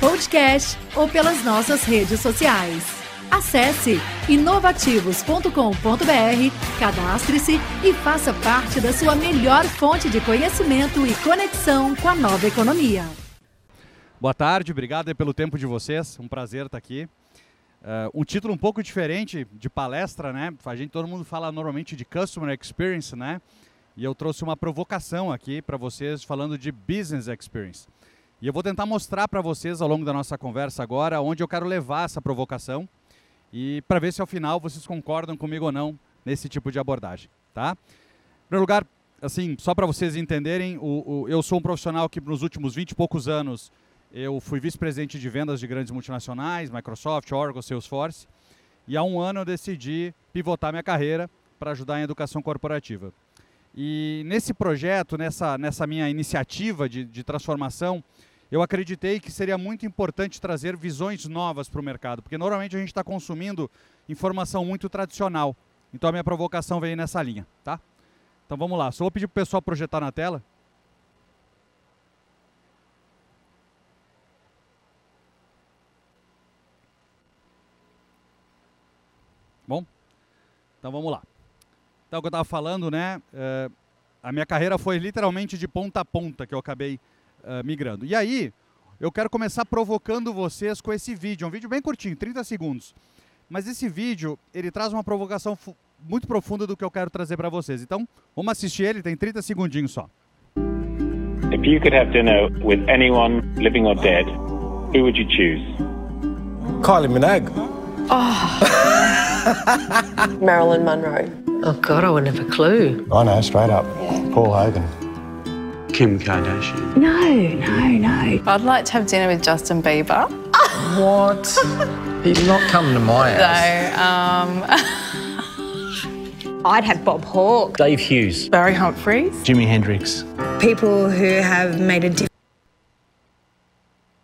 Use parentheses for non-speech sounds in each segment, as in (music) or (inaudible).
podcast ou pelas nossas redes sociais. Acesse inovativos.com.br, cadastre-se e faça parte da sua melhor fonte de conhecimento e conexão com a nova economia. Boa tarde, obrigado pelo tempo de vocês, um prazer estar aqui. Uh, um título um pouco diferente de palestra, né? A gente, todo mundo fala normalmente de Customer Experience, né? E eu trouxe uma provocação aqui para vocês falando de Business Experience. E eu vou tentar mostrar para vocês ao longo da nossa conversa agora onde eu quero levar essa provocação e para ver se ao final vocês concordam comigo ou não nesse tipo de abordagem, tá? Em primeiro lugar, assim, só para vocês entenderem, o, o, eu sou um profissional que nos últimos 20 e poucos anos eu fui vice-presidente de vendas de grandes multinacionais, Microsoft, Oracle, Salesforce, e há um ano eu decidi pivotar minha carreira para ajudar em educação corporativa. E nesse projeto, nessa, nessa minha iniciativa de, de transformação, eu acreditei que seria muito importante trazer visões novas para o mercado, porque normalmente a gente está consumindo informação muito tradicional. Então a minha provocação veio nessa linha, tá? Então vamos lá, só vou pedir para o pessoal projetar na tela. Bom, então vamos lá. Então, o que eu estava falando, né? Uh, a minha carreira foi literalmente de ponta a ponta que eu acabei uh, migrando. E aí, eu quero começar provocando vocês com esse vídeo. É um vídeo bem curtinho, 30 segundos. Mas esse vídeo, ele traz uma provocação muito profunda do que eu quero trazer para vocês. Então, vamos assistir ele, tem 30 segundinhos só. If you could have dinner with anyone living or dead, who would you choose? Kylie Minogue. Oh. (laughs) Marilyn Monroe. Oh, God, I wouldn't have a clue. I know, straight up. Paul Hogan. Kim Kardashian. No, no, no. I'd like to have dinner with Justin Bieber. what? He's not coming to my house. No, um... (laughs) I'd have Bob Hawke. Dave Hughes. Barry Humphries. Jimi Hendrix. People who have made a difference.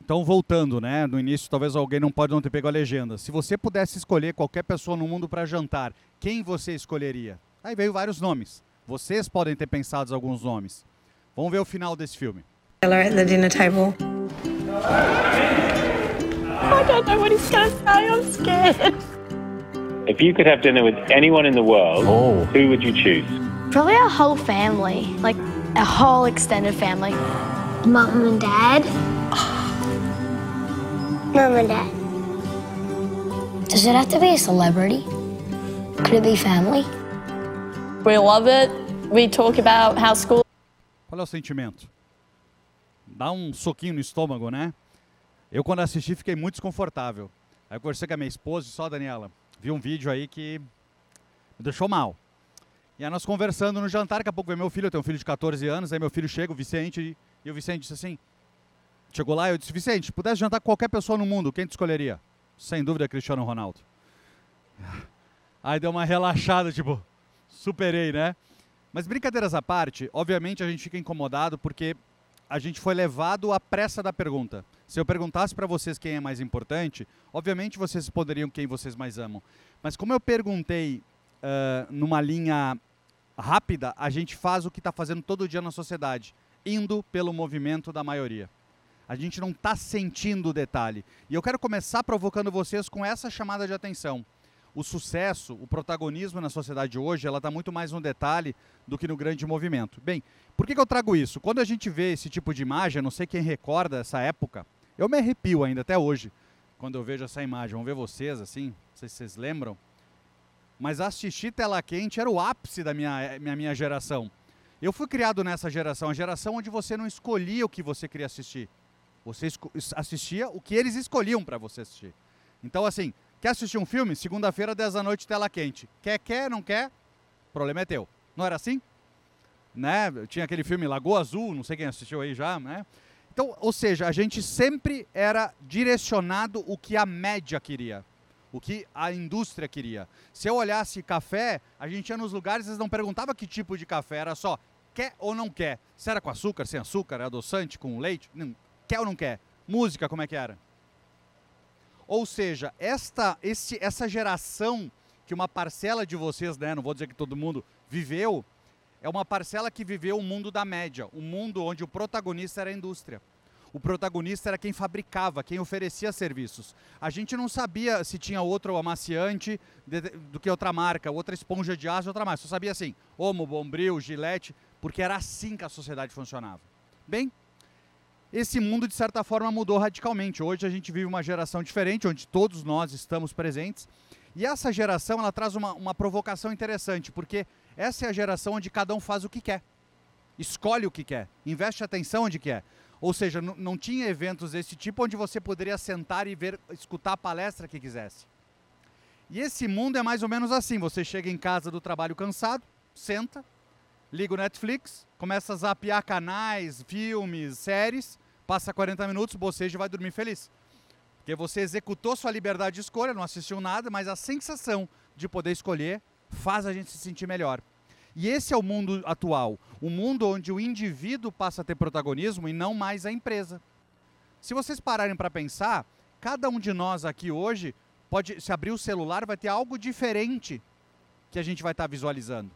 Então, voltando, né? No início, talvez alguém não pode não ter pego a legenda. Se você pudesse escolher qualquer pessoa no mundo para jantar, quem você escolheria? Aí veio vários nomes. Vocês podem ter pensado alguns nomes. Vamos ver o final desse filme. At the dinner table. I don't know what he's going to say. I'm scared. If you could have dinner with anyone in the world, oh. who would you choose? Probably our whole family, like our whole extended family. Mum and dad. Mum and Dad. Does it have to be a celebrity? Could it be family? We love it. We talk about how school. Qual é o sentimento? Dá um soquinho no estômago, né? Eu, quando assisti, fiquei muito desconfortável. Aí eu conversei com a minha esposa e só, Daniela, vi um vídeo aí que me deixou mal. E aí nós conversando no jantar, daqui a pouco veio meu filho, eu tenho um filho de 14 anos, aí meu filho chega, o Vicente, e o Vicente disse assim, Chegou lá e eu disse, Vicente, pudesse jantar com qualquer pessoa no mundo, quem te escolheria? Sem dúvida, Cristiano Ronaldo. (laughs) Aí deu uma relaxada, tipo, superei, né? Mas brincadeiras à parte, obviamente a gente fica incomodado porque a gente foi levado à pressa da pergunta. Se eu perguntasse para vocês quem é mais importante, obviamente vocês responderiam quem vocês mais amam. Mas como eu perguntei uh, numa linha rápida, a gente faz o que está fazendo todo dia na sociedade, indo pelo movimento da maioria. A gente não está sentindo o detalhe. E eu quero começar provocando vocês com essa chamada de atenção. O sucesso, o protagonismo na sociedade hoje, ela está muito mais no detalhe do que no grande movimento. Bem, por que, que eu trago isso? Quando a gente vê esse tipo de imagem, não sei quem recorda essa época, eu me arrepio ainda até hoje quando eu vejo essa imagem. Vamos ver vocês assim, não sei se vocês lembram. Mas assistir tela quente era o ápice da minha, minha, minha geração. Eu fui criado nessa geração, a geração onde você não escolhia o que você queria assistir. Você assistia o que eles escolhiam para você assistir. Então, assim, quer assistir um filme? Segunda-feira, 10 da noite, tela quente. Quer, quer, não quer? Problema é teu. Não era assim? Né? Tinha aquele filme Lagoa Azul, não sei quem assistiu aí já, né? Então, ou seja, a gente sempre era direcionado o que a média queria, o que a indústria queria. Se eu olhasse café, a gente ia nos lugares, eles não perguntavam que tipo de café, era só quer ou não quer. Se era com açúcar, sem açúcar, adoçante, com leite, não, quer ou não quer. Música, como é que era? Ou seja, esta, esse, essa geração que uma parcela de vocês, né, não vou dizer que todo mundo viveu, é uma parcela que viveu o mundo da média, um mundo onde o protagonista era a indústria. O protagonista era quem fabricava, quem oferecia serviços. A gente não sabia se tinha outro amaciante do que outra marca, outra esponja de aço, outra marca. Só sabia assim, Omo, Bombril, Gillette, porque era assim que a sociedade funcionava. Bem, esse mundo de certa forma mudou radicalmente. Hoje a gente vive uma geração diferente, onde todos nós estamos presentes. E essa geração ela traz uma, uma provocação interessante, porque essa é a geração onde cada um faz o que quer, escolhe o que quer, investe atenção onde quer. Ou seja, não tinha eventos desse tipo onde você poderia sentar e ver, escutar a palestra que quisesse. E esse mundo é mais ou menos assim: você chega em casa do trabalho cansado, senta, liga o Netflix, começa a zapear canais, filmes, séries, passa 40 minutos, boceja e vai dormir feliz. Porque você executou sua liberdade de escolha, não assistiu nada, mas a sensação de poder escolher faz a gente se sentir melhor. E esse é o mundo atual, o um mundo onde o indivíduo passa a ter protagonismo e não mais a empresa. Se vocês pararem para pensar, cada um de nós aqui hoje pode, se abrir o celular, vai ter algo diferente que a gente vai estar tá visualizando.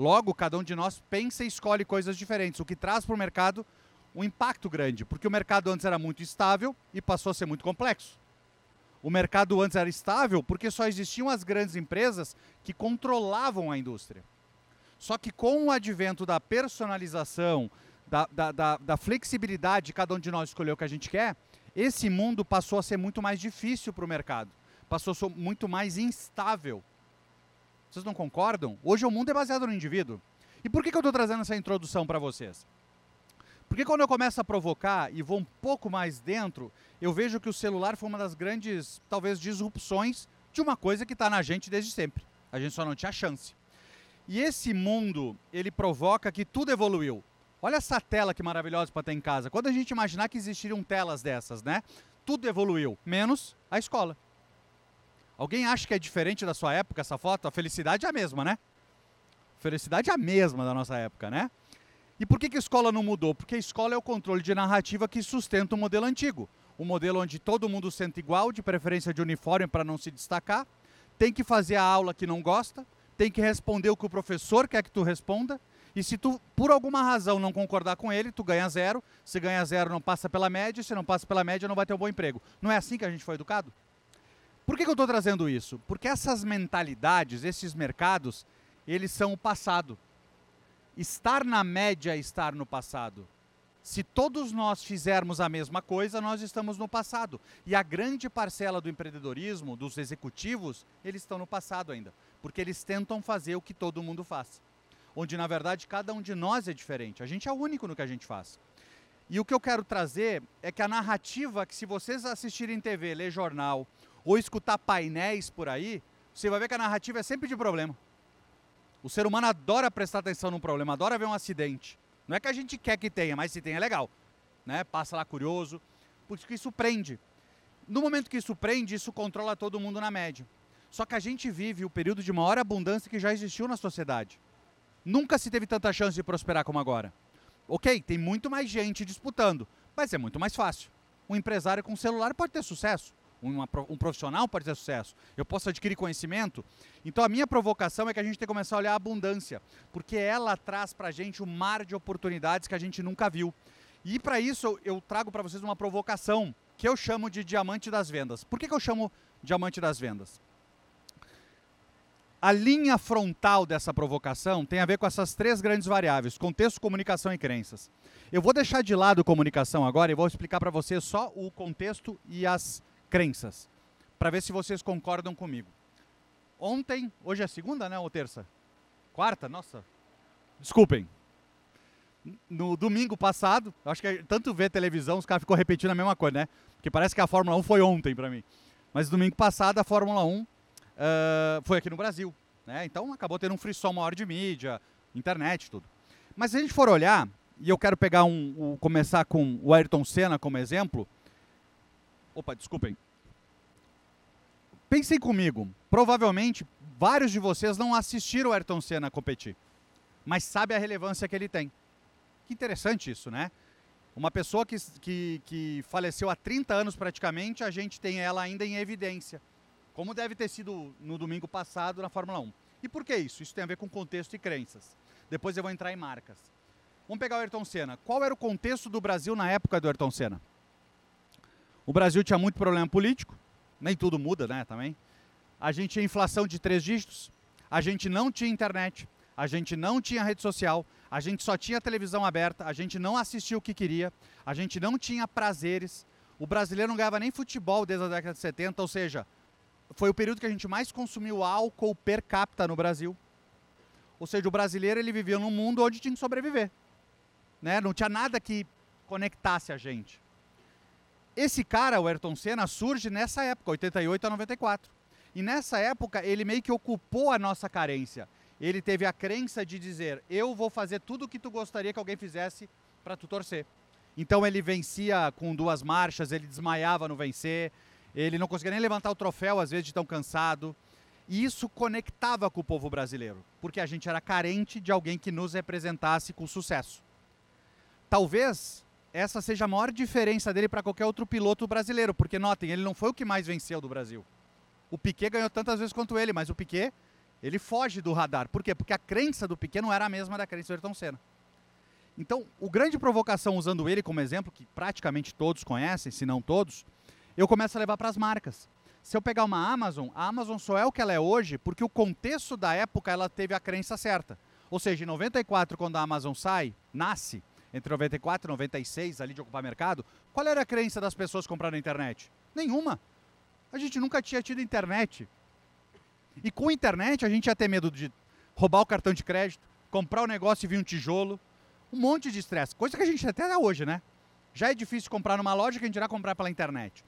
Logo, cada um de nós pensa e escolhe coisas diferentes, o que traz para o mercado um impacto grande, porque o mercado antes era muito estável e passou a ser muito complexo. O mercado antes era estável porque só existiam as grandes empresas que controlavam a indústria. Só que com o advento da personalização, da, da, da, da flexibilidade, cada um de nós escolheu o que a gente quer, esse mundo passou a ser muito mais difícil para o mercado. Passou a ser muito mais instável. Vocês não concordam? Hoje o mundo é baseado no indivíduo. E por que, que eu estou trazendo essa introdução para vocês? Porque quando eu começo a provocar e vou um pouco mais dentro, eu vejo que o celular foi uma das grandes, talvez, disrupções de uma coisa que está na gente desde sempre. A gente só não tinha chance. E esse mundo, ele provoca que tudo evoluiu. Olha essa tela que maravilhosa para ter em casa. Quando a gente imaginar que existiriam telas dessas, né? Tudo evoluiu, menos a escola. Alguém acha que é diferente da sua época essa foto? A felicidade é a mesma, né? Felicidade é a mesma da nossa época, né? E por que, a escola não mudou? Porque a escola é o controle de narrativa que sustenta o modelo antigo. O modelo onde todo mundo senta igual, de preferência de uniforme para não se destacar, tem que fazer a aula que não gosta, tem que responder o que o professor quer que tu responda, e se tu, por alguma razão, não concordar com ele, tu ganha zero. Se ganha zero, não passa pela média. Se não passa pela média, não vai ter um bom emprego. Não é assim que a gente foi educado? Por que, que eu estou trazendo isso? Porque essas mentalidades, esses mercados, eles são o passado estar na média é estar no passado. Se todos nós fizermos a mesma coisa, nós estamos no passado. E a grande parcela do empreendedorismo, dos executivos, eles estão no passado ainda. Porque eles tentam fazer o que todo mundo faz. Onde, na verdade, cada um de nós é diferente. A gente é único no que a gente faz. E o que eu quero trazer é que a narrativa, que se vocês assistirem TV, ler jornal ou escutar painéis por aí, você vai ver que a narrativa é sempre de problema. O ser humano adora prestar atenção num problema, adora ver um acidente. Não é que a gente quer que tenha, mas se tem é legal. Né? Passa lá curioso, porque isso prende. No momento que isso prende, isso controla todo mundo na média. Só que a gente vive o período de maior abundância que já existiu na sociedade. Nunca se teve tanta chance de prosperar como agora. Ok, tem muito mais gente disputando, mas é muito mais fácil. Um empresário com celular pode ter sucesso uma, um profissional pode ter sucesso, eu posso adquirir conhecimento. Então a minha provocação é que a gente tem que começar a olhar a abundância, porque ela traz para a gente um mar de oportunidades que a gente nunca viu. E para isso eu trago para vocês uma provocação que eu chamo de diamante das vendas. Por que, que eu chamo diamante das vendas? A linha frontal dessa provocação tem a ver com essas três grandes variáveis: contexto, comunicação e crenças. Eu vou deixar de lado comunicação agora e vou explicar para vocês só o contexto e as crenças, para ver se vocês concordam comigo. Ontem, hoje é segunda, né, ou terça? Quarta? Nossa. Desculpem. No domingo passado, acho que tanto ver televisão, os caras ficam repetindo a mesma coisa, né? Porque parece que a Fórmula 1 foi ontem para mim. Mas domingo passado a Fórmula 1 uh, foi aqui no Brasil. Né? Então acabou tendo um frisson maior de mídia, internet tudo. Mas se a gente for olhar, e eu quero pegar um, um, começar com o Ayrton Senna como exemplo. Opa, desculpem. Pensem comigo. Provavelmente vários de vocês não assistiram o Ayrton Senna competir, mas sabe a relevância que ele tem. Que interessante isso, né? Uma pessoa que, que, que faleceu há 30 anos praticamente, a gente tem ela ainda em evidência. Como deve ter sido no domingo passado na Fórmula 1. E por que isso? Isso tem a ver com contexto e crenças. Depois eu vou entrar em marcas. Vamos pegar o Ayrton Senna. Qual era o contexto do Brasil na época do Ayrton Senna? O Brasil tinha muito problema político, nem tudo muda, né, também. A gente tinha inflação de três dígitos, a gente não tinha internet, a gente não tinha rede social, a gente só tinha televisão aberta, a gente não assistia o que queria, a gente não tinha prazeres, o brasileiro não ganhava nem futebol desde a década de 70, ou seja, foi o período que a gente mais consumiu álcool per capita no Brasil. Ou seja, o brasileiro ele vivia num mundo onde tinha que sobreviver. Né? Não tinha nada que conectasse a gente. Esse cara, o Ayrton Senna, surge nessa época, 88 a 94. E nessa época ele meio que ocupou a nossa carência. Ele teve a crença de dizer: "Eu vou fazer tudo o que tu gostaria que alguém fizesse para tu torcer". Então ele vencia com duas marchas, ele desmaiava no vencer, ele não conseguia nem levantar o troféu às vezes de tão cansado. E isso conectava com o povo brasileiro, porque a gente era carente de alguém que nos representasse com sucesso. Talvez essa seja a maior diferença dele para qualquer outro piloto brasileiro, porque notem, ele não foi o que mais venceu do Brasil. O Piquet ganhou tantas vezes quanto ele, mas o Piquet, ele foge do radar. Por quê? Porque a crença do Piquet não era a mesma da crença do Ayrton Senna. Então, o grande provocação usando ele como exemplo, que praticamente todos conhecem, se não todos, eu começo a levar para as marcas se eu pegar uma Amazon, a Amazon só é o que ela é hoje porque o contexto da época ela teve a crença certa. Ou seja, em 94, quando a Amazon sai, nasce, entre 94 e 96, ali de ocupar mercado, qual era a crença das pessoas comprando internet? Nenhuma. A gente nunca tinha tido internet. E com internet a gente ia ter medo de roubar o cartão de crédito, comprar o um negócio e vir um tijolo, um monte de estresse. Coisa que a gente até dá hoje, né? Já é difícil comprar numa loja que a gente irá comprar pela internet.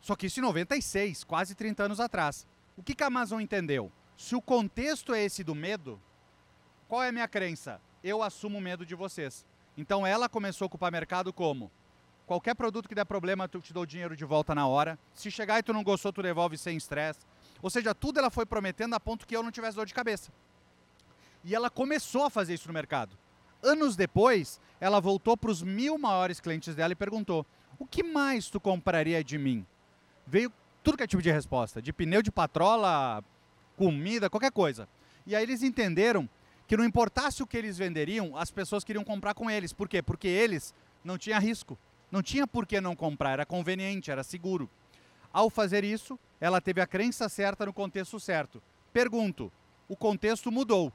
Só que isso em 96, quase 30 anos atrás. O que, que a Amazon entendeu? Se o contexto é esse do medo, qual é a minha crença? Eu assumo o medo de vocês. Então ela começou a ocupar mercado como? Qualquer produto que der problema, tu te dou o dinheiro de volta na hora. Se chegar e tu não gostou, tu devolve sem estresse. Ou seja, tudo ela foi prometendo a ponto que eu não tivesse dor de cabeça. E ela começou a fazer isso no mercado. Anos depois, ela voltou para os mil maiores clientes dela e perguntou: O que mais tu compraria de mim? veio tudo que é tipo de resposta, de pneu de patrola, comida, qualquer coisa. E aí eles entenderam que não importasse o que eles venderiam, as pessoas queriam comprar com eles. Por quê? Porque eles não tinham risco. Não tinha por que não comprar, era conveniente, era seguro. Ao fazer isso, ela teve a crença certa no contexto certo. Pergunto: o contexto mudou,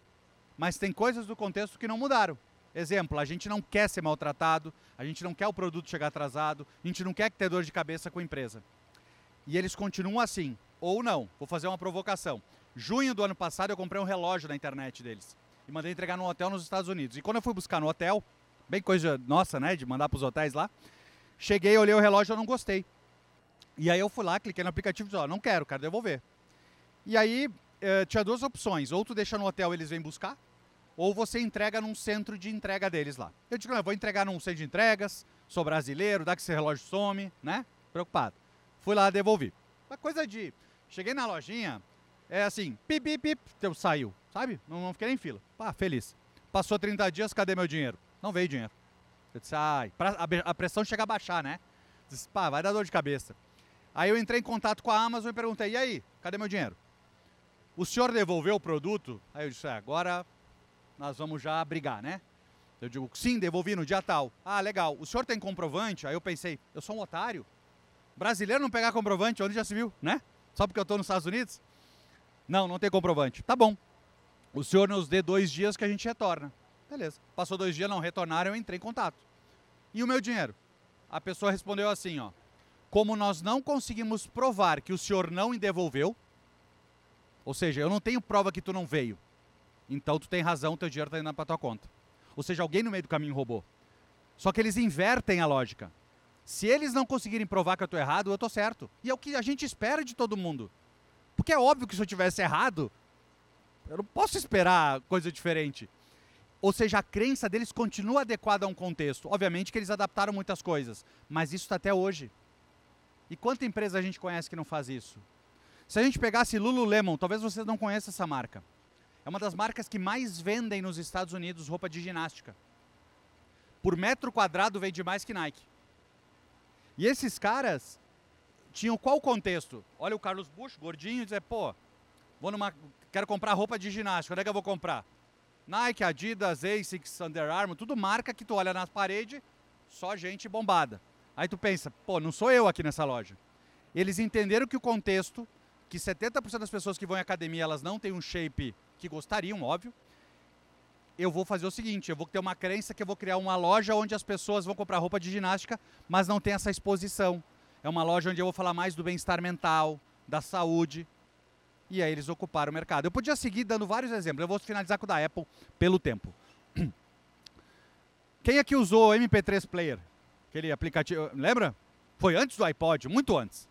mas tem coisas do contexto que não mudaram. Exemplo, a gente não quer ser maltratado, a gente não quer o produto chegar atrasado, a gente não quer ter dor de cabeça com a empresa e eles continuam assim. Ou não, vou fazer uma provocação. Junho do ano passado eu comprei um relógio na internet deles e mandei entregar num hotel nos Estados Unidos. E quando eu fui buscar no hotel, bem coisa nossa, né, de mandar para os hotéis lá, cheguei, olhei o relógio eu não gostei. E aí eu fui lá, cliquei no aplicativo e disse, ó, não quero, quero devolver. E aí eh, tinha duas opções, ou tu deixa no hotel eles vêm buscar, ou você entrega num centro de entrega deles lá. Eu digo, não, eu vou entregar num centro de entregas, sou brasileiro, dá que esse relógio some, né? Preocupado. Fui lá, devolvi. Uma coisa de. Cheguei na lojinha, é assim, pip, pip, pip, teu saiu, sabe? Não, não fiquei nem em fila. Pá, feliz. Passou 30 dias, cadê meu dinheiro? Não veio dinheiro. Eu disse, ai, pra, a, a, pressão chega a baixar, né? Disse, pá, vai dar dor de cabeça. Aí eu entrei em contato com a Amazon e perguntei, e aí, cadê meu dinheiro? O senhor devolveu o produto? Aí eu disse, é, agora nós vamos já brigar, né? Eu digo, sim, devolvi no dia tal. Ah, legal. O senhor tem comprovante? Aí eu pensei, eu sou um otário? Brasileiro não pegar comprovante, onde já se viu, né? Só porque eu estou nos Estados Unidos? Não, não tem comprovante. Tá bom. O senhor nos dê dois dias que a gente retorna. Beleza. Passou dois dias, não retornaram, eu entrei em contato. E o meu dinheiro? A pessoa respondeu assim, ó. Como nós não conseguimos provar que o senhor não devolveu, ou seja, eu não tenho prova que tu não veio. Então tu tem razão, teu dinheiro está indo para tua conta. Ou seja, alguém no meio do caminho roubou. Só que eles invertem a lógica. Se eles não conseguirem provar que eu estou errado, eu estou certo. E é o que a gente espera de todo mundo. Porque é óbvio que se eu tivesse errado, eu não posso esperar coisa diferente. Ou seja, a crença deles continua adequada a um contexto. Obviamente que eles adaptaram muitas coisas, mas isso está até hoje. E quanta empresa a gente conhece que não faz isso? Se a gente pegasse Lululemon, talvez vocês não conheçam essa marca. É uma das marcas que mais vendem nos Estados Unidos roupa de ginástica. Por metro quadrado vende mais que Nike. E esses caras tinham qual contexto? Olha o Carlos Bush, gordinho, e dizer, pô, vou numa, quero comprar roupa de ginástica, onde é que eu vou comprar? Nike, Adidas, Asics, Under Armour, tudo marca que tu olha na parede, só gente bombada. Aí tu pensa, pô, não sou eu aqui nessa loja. Eles entenderam que o contexto, que 70% das pessoas que vão em academia, elas não têm um shape que gostariam, óbvio. Eu vou fazer o seguinte, eu vou ter uma crença que eu vou criar uma loja onde as pessoas vão comprar roupa de ginástica, mas não tem essa exposição. É uma loja onde eu vou falar mais do bem-estar mental, da saúde, e aí eles ocuparam o mercado. Eu podia seguir dando vários exemplos. Eu vou finalizar com o da Apple pelo tempo. (clears throat) Quem aqui usou o MP3 Player? Aquele aplicativo, lembra? Foi antes do iPod, muito antes.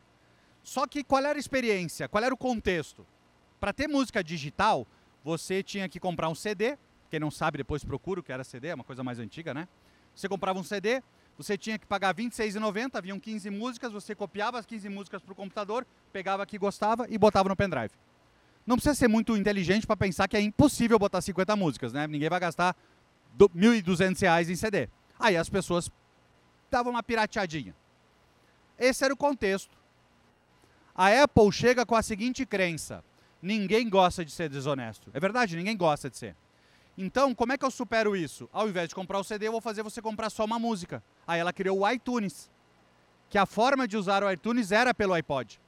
Só que qual era a experiência? Qual era o contexto? Para ter música digital, você tinha que comprar um CD. Quem não sabe, depois procura o que era CD, é uma coisa mais antiga, né? Você comprava um CD, você tinha que pagar R$ 26,90, haviam 15 músicas, você copiava as 15 músicas para o computador, pegava que gostava e botava no pendrive. Não precisa ser muito inteligente para pensar que é impossível botar 50 músicas, né? Ninguém vai gastar R$ 1.200 em CD. Aí as pessoas davam uma pirateadinha. Esse era o contexto. A Apple chega com a seguinte crença: ninguém gosta de ser desonesto. É verdade, ninguém gosta de ser. Então, como é que eu supero isso? Ao invés de comprar o CD, eu vou fazer você comprar só uma música. Aí ela criou o iTunes, que a forma de usar o iTunes era pelo iPod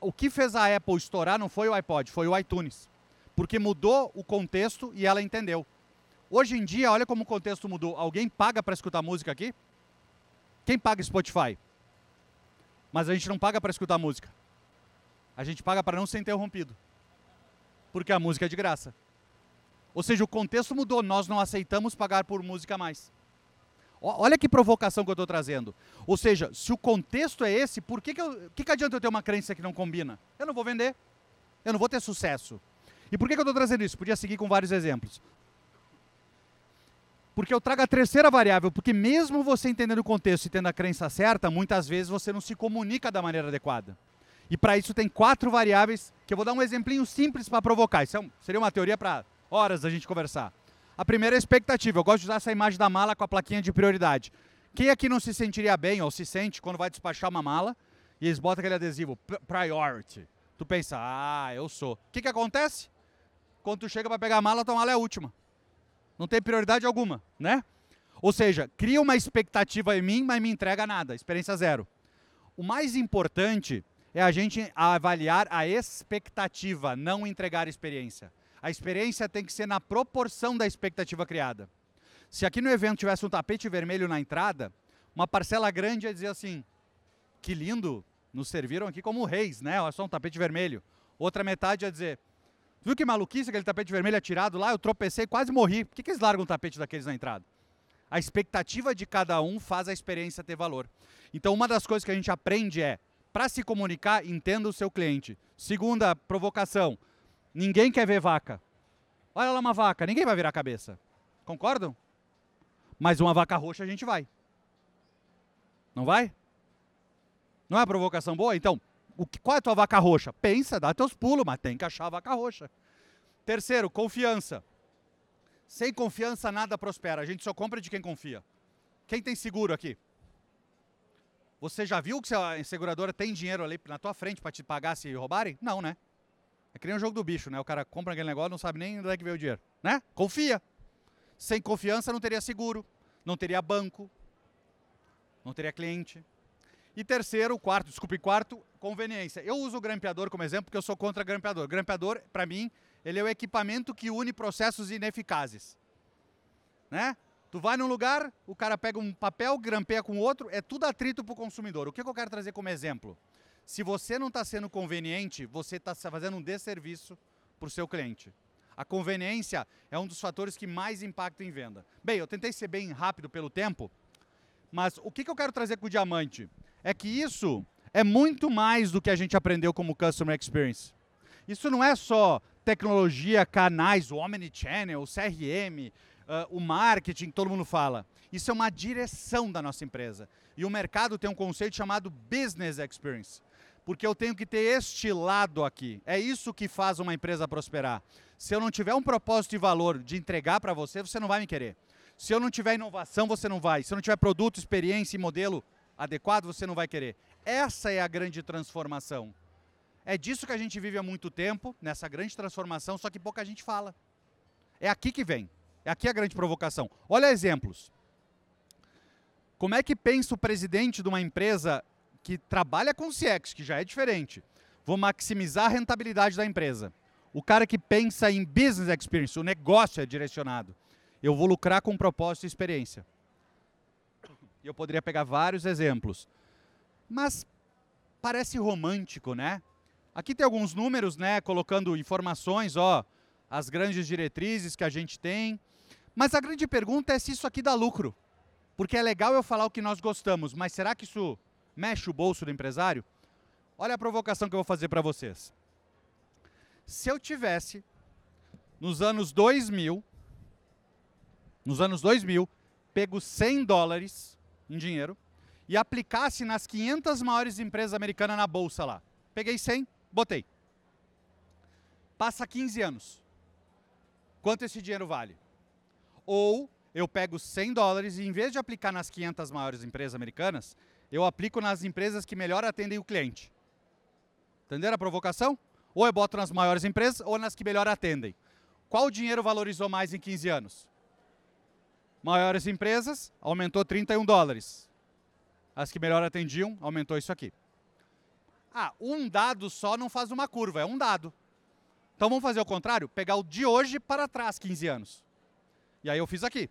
o que fez a Apple estourar não foi o iPod, foi o iTunes. Porque mudou o contexto e ela entendeu. Hoje em dia, olha como o contexto mudou. Alguém paga para escutar música aqui? Quem paga Spotify? Mas a gente não paga para escutar música. A gente paga para não ser interrompido. Porque a música é de graça. Ou seja, o contexto mudou, nós não aceitamos pagar por música mais. Olha que provocação que eu estou trazendo. Ou seja, se o contexto é esse, por que, que, eu, que, que adianta eu ter uma crença que não combina? Eu não vou vender. Eu não vou ter sucesso. E por que, que eu estou trazendo isso? Podia seguir com vários exemplos. Porque eu trago a terceira variável, porque mesmo você entendendo o contexto e tendo a crença certa, muitas vezes você não se comunica da maneira adequada. E para isso tem quatro variáveis, que eu vou dar um exemplinho simples para provocar. Isso é seria uma teoria para horas a gente conversar. A primeira é a expectativa. Eu gosto de usar essa imagem da mala com a plaquinha de prioridade. Quem aqui não se sentiria bem ou se sente quando vai despachar uma mala e eles botam aquele adesivo priority? Tu pensa, ah, eu sou. O que, que acontece? Quando tu chega para pegar a mala, tua mala é a última. Não tem prioridade alguma, né? Ou seja, cria uma expectativa em mim, mas me entrega nada, experiência zero. O mais importante é a gente avaliar a expectativa, não entregar experiência. A experiência tem que ser na proporção da expectativa criada. Se aqui no evento tivesse um tapete vermelho na entrada, uma parcela grande ia dizer assim: que lindo, nos serviram aqui como reis, né? Olha só um tapete vermelho. Outra metade ia dizer: viu que maluquice aquele tapete vermelho atirado lá? Eu tropecei, quase morri. Por que, que eles largam um tapete daqueles na entrada? A expectativa de cada um faz a experiência ter valor. Então, uma das coisas que a gente aprende é: para se comunicar, entenda o seu cliente. Segunda provocação: Ninguém quer ver vaca. Olha lá uma vaca, ninguém vai virar a cabeça. Concordam? Mas uma vaca roxa a gente vai. Não vai? Não é uma provocação boa? Então, o que, qual é a tua vaca roxa? Pensa, dá teus pulos, mas tem que achar a vaca roxa. Terceiro, confiança. Sem confiança nada prospera. A gente só compra de quem confia. Quem tem seguro aqui? Você já viu que a seguradora tem dinheiro ali na tua frente para te pagar se roubarem? Não, né? É que nem o jogo do bicho, né? O cara compra aquele negócio não sabe nem onde é que veio o dinheiro, né? Confia. Sem confiança não teria seguro, não teria banco, não teria cliente. E terceiro, quarto, desculpe, quarto, conveniência. Eu uso o grampeador como exemplo porque eu sou contra grampeador. Grampeador, para mim, ele é o equipamento que une processos ineficazes. Né? Tu vai num lugar, o cara pega um papel, grampeia com outro, é tudo atrito para o consumidor. O que, que eu quero trazer como exemplo? Se você não está sendo conveniente, você está fazendo um desserviço para o seu cliente. A conveniência é um dos fatores que mais impactam em venda. Bem, eu tentei ser bem rápido pelo tempo, mas o que, que eu quero trazer com o diamante? É que isso é muito mais do que a gente aprendeu como Customer Experience. Isso não é só tecnologia, canais, o Omnichannel, o CRM, uh, o marketing, todo mundo fala. Isso é uma direção da nossa empresa. E o mercado tem um conceito chamado Business Experience. Porque eu tenho que ter este lado aqui. É isso que faz uma empresa prosperar. Se eu não tiver um propósito e valor de entregar para você, você não vai me querer. Se eu não tiver inovação, você não vai. Se eu não tiver produto, experiência e modelo adequado, você não vai querer. Essa é a grande transformação. É disso que a gente vive há muito tempo, nessa grande transformação, só que pouca gente fala. É aqui que vem. É aqui a grande provocação. Olha exemplos. Como é que pensa o presidente de uma empresa que trabalha com CX, que já é diferente? Vou maximizar a rentabilidade da empresa. O cara que pensa em business experience, o negócio é direcionado. Eu vou lucrar com propósito e experiência. Eu poderia pegar vários exemplos. Mas parece romântico, né? Aqui tem alguns números, né, colocando informações, ó, as grandes diretrizes que a gente tem. Mas a grande pergunta é se isso aqui dá lucro. Porque é legal eu falar o que nós gostamos, mas será que isso mexe o bolso do empresário? Olha a provocação que eu vou fazer para vocês. Se eu tivesse, nos anos 2000, nos anos 2000, pego 100 dólares em dinheiro e aplicasse nas 500 maiores empresas americanas na bolsa lá. Peguei 100, botei. Passa 15 anos. Quanto esse dinheiro vale? Ou eu pego 100 dólares e em vez de aplicar nas 500 maiores empresas americanas, eu aplico nas empresas que melhor atendem o cliente. Entenderam a provocação? Ou eu boto nas maiores empresas ou nas que melhor atendem. Qual dinheiro valorizou mais em 15 anos? Maiores empresas, aumentou 31 dólares. As que melhor atendiam, aumentou isso aqui. Ah, um dado só não faz uma curva, é um dado. Então vamos fazer o contrário? Pegar o de hoje para trás, 15 anos. E aí eu fiz aqui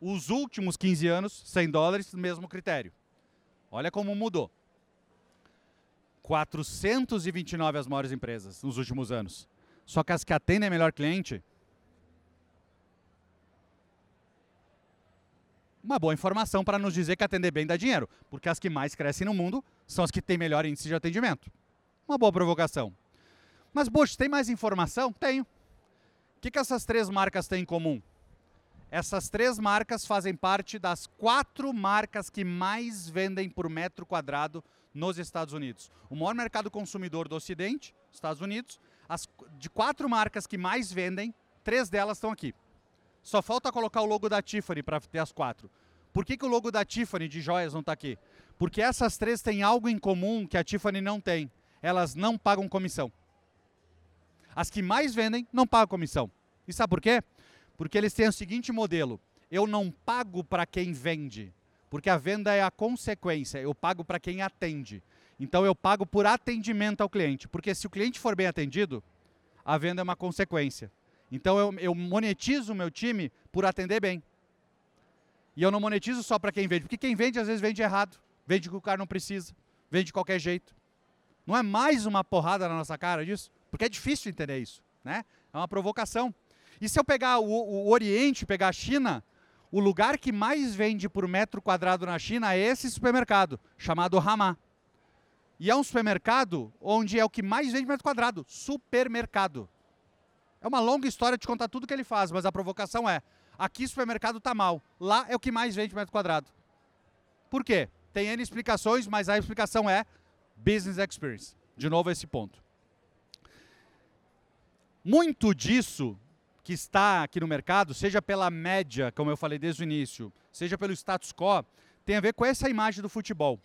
os últimos 15 anos, 100 dólares, mesmo critério. Olha como mudou. 429 as maiores empresas nos últimos anos. Só que as que atendem melhor cliente. Uma boa informação para nos dizer que atender bem dá dinheiro, porque as que mais crescem no mundo são as que têm melhor índice de atendimento. Uma boa provocação. Mas, Bosch, tem mais informação? Tenho. O que, que essas três marcas têm em comum? Essas três marcas fazem parte das quatro marcas que mais vendem por metro quadrado nos Estados Unidos. O maior mercado consumidor do Ocidente, Estados Unidos, as, de quatro marcas que mais vendem, três delas estão aqui. Só falta colocar o logo da Tiffany para ter as quatro. Por que, que o logo da Tiffany de joias não está aqui? Porque essas três têm algo em comum que a Tiffany não tem. Elas não pagam comissão. As que mais vendem não pagam comissão. E sabe por quê? Porque eles têm o seguinte modelo: eu não pago para quem vende, porque a venda é a consequência, eu pago para quem atende. Então eu pago por atendimento ao cliente, porque se o cliente for bem atendido, a venda é uma consequência. Então eu, eu monetizo o meu time por atender bem. E eu não monetizo só para quem vende, porque quem vende às vezes vende errado, vende que o cara não precisa, vende de qualquer jeito. Não é mais uma porrada na nossa cara disso? Porque é difícil entender isso, né? É uma provocação. E se eu pegar o, o Oriente, pegar a China, o lugar que mais vende por metro quadrado na China é esse supermercado, chamado Hama. E é um supermercado onde é o que mais vende metro quadrado, supermercado. É uma longa história de contar tudo que ele faz, mas a provocação é: aqui supermercado está mal, lá é o que mais vende metro quadrado. Por quê? Tem N explicações, mas a explicação é business experience. De novo, esse ponto. Muito disso que está aqui no mercado, seja pela média, como eu falei desde o início, seja pelo status quo, tem a ver com essa imagem do futebol.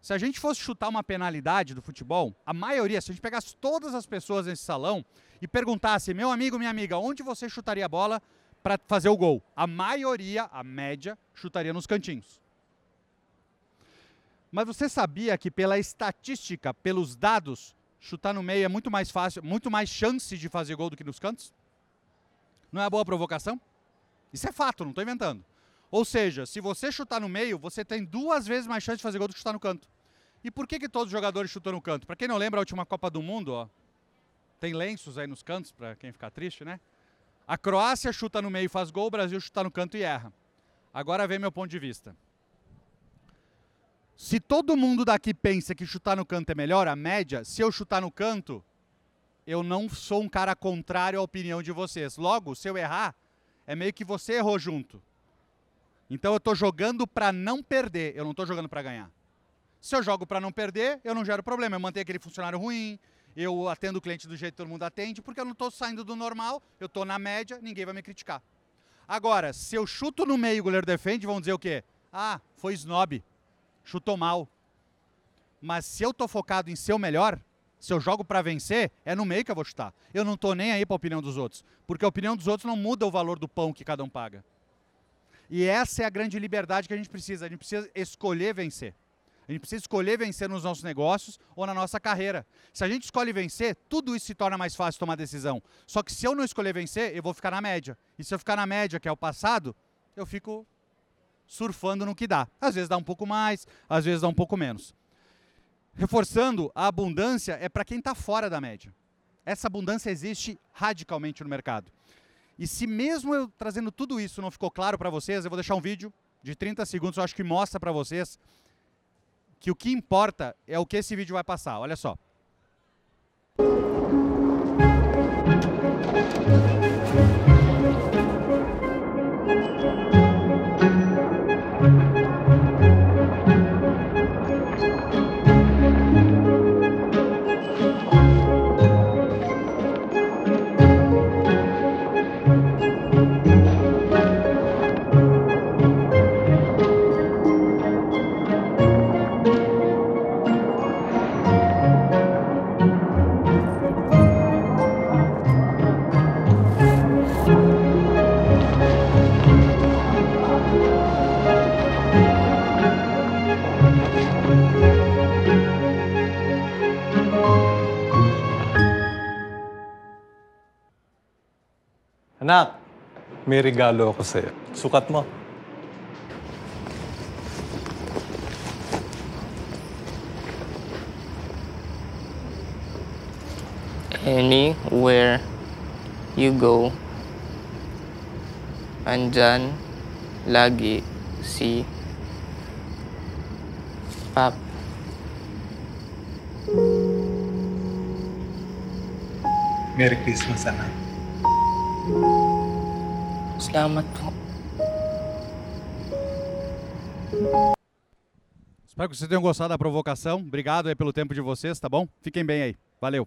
Se a gente fosse chutar uma penalidade do futebol, a maioria, se a gente pegasse todas as pessoas nesse salão e perguntasse, meu amigo, minha amiga, onde você chutaria a bola para fazer o gol? A maioria, a média, chutaria nos cantinhos. Mas você sabia que pela estatística, pelos dados, chutar no meio é muito mais fácil, muito mais chance de fazer gol do que nos cantos? Não é boa provocação? Isso é fato, não estou inventando. Ou seja, se você chutar no meio, você tem duas vezes mais chance de fazer gol do que chutar no canto. E por que, que todos os jogadores chutam no canto? Para quem não lembra, a última Copa do Mundo, ó, tem lenços aí nos cantos, para quem ficar triste, né? A Croácia chuta no meio e faz gol, o Brasil chuta no canto e erra. Agora vem meu ponto de vista. Se todo mundo daqui pensa que chutar no canto é melhor, a média, se eu chutar no canto, eu não sou um cara contrário à opinião de vocês. Logo, se eu errar, é meio que você errou junto. Então eu estou jogando para não perder, eu não estou jogando para ganhar. Se eu jogo para não perder, eu não gero problema. Eu mantenho aquele funcionário ruim, eu atendo o cliente do jeito que todo mundo atende, porque eu não estou saindo do normal, eu estou na média, ninguém vai me criticar. Agora, se eu chuto no meio e o goleiro defende, vão dizer o quê? Ah, foi snob, chutou mal. Mas se eu estou focado em ser o melhor, se eu jogo para vencer, é no meio que eu vou chutar. Eu não estou nem aí para a opinião dos outros, porque a opinião dos outros não muda o valor do pão que cada um paga. E essa é a grande liberdade que a gente precisa. A gente precisa escolher vencer. A gente precisa escolher vencer nos nossos negócios ou na nossa carreira. Se a gente escolhe vencer, tudo isso se torna mais fácil tomar decisão. Só que se eu não escolher vencer, eu vou ficar na média. E se eu ficar na média, que é o passado, eu fico surfando no que dá. Às vezes dá um pouco mais, às vezes dá um pouco menos. Reforçando, a abundância é para quem está fora da média. Essa abundância existe radicalmente no mercado. E se mesmo eu trazendo tudo isso não ficou claro para vocês, eu vou deixar um vídeo de 30 segundos, eu acho que mostra para vocês que o que importa é o que esse vídeo vai passar. Olha só. Anak, may regalo ako sa'yo. Sukat mo. Anywhere you go, andyan lagi si Pap. Merry Christmas, anak. Salamat po. Espero que vocês tenham gostado da provocação. Obrigado pelo tempo de vocês, tá bom? Fiquem bem aí. Valeu.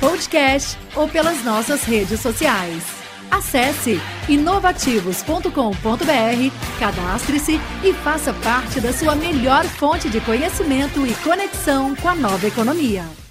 podcast ou pelas nossas redes sociais. Acesse inovativos.com.br, cadastre-se e faça parte da sua melhor fonte de conhecimento e conexão com a nova economia.